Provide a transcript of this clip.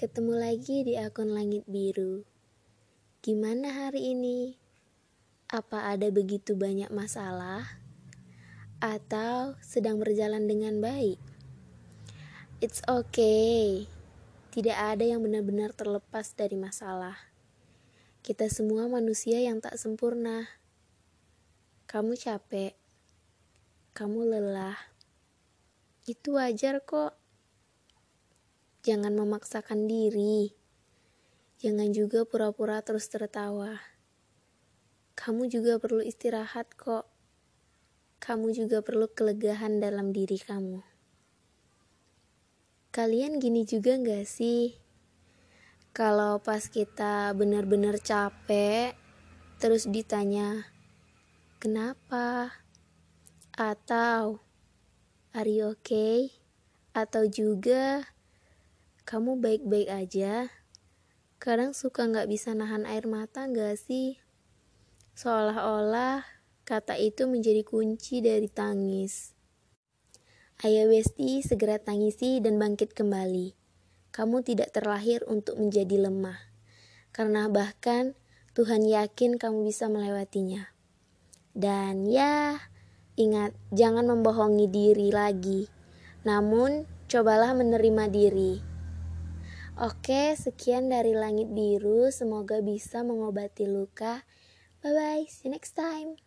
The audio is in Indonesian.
Ketemu lagi di akun Langit Biru. Gimana hari ini? Apa ada begitu banyak masalah? Atau sedang berjalan dengan baik? It's okay. Tidak ada yang benar-benar terlepas dari masalah. Kita semua manusia yang tak sempurna. Kamu capek. Kamu lelah. Itu wajar kok. Jangan memaksakan diri. Jangan juga pura-pura terus tertawa. Kamu juga perlu istirahat kok. Kamu juga perlu kelegahan dalam diri kamu. Kalian gini juga gak sih? Kalau pas kita benar-benar capek, terus ditanya, kenapa? Atau, are you okay? Atau juga, kamu baik-baik aja? Kadang suka gak bisa nahan air mata gak sih? Seolah-olah kata itu menjadi kunci dari tangis. Ayo Besti, segera tangisi dan bangkit kembali. Kamu tidak terlahir untuk menjadi lemah. Karena bahkan Tuhan yakin kamu bisa melewatinya. Dan ya, ingat, jangan membohongi diri lagi. Namun, cobalah menerima diri. Oke, sekian dari langit biru. Semoga bisa mengobati luka. Bye bye, see you next time.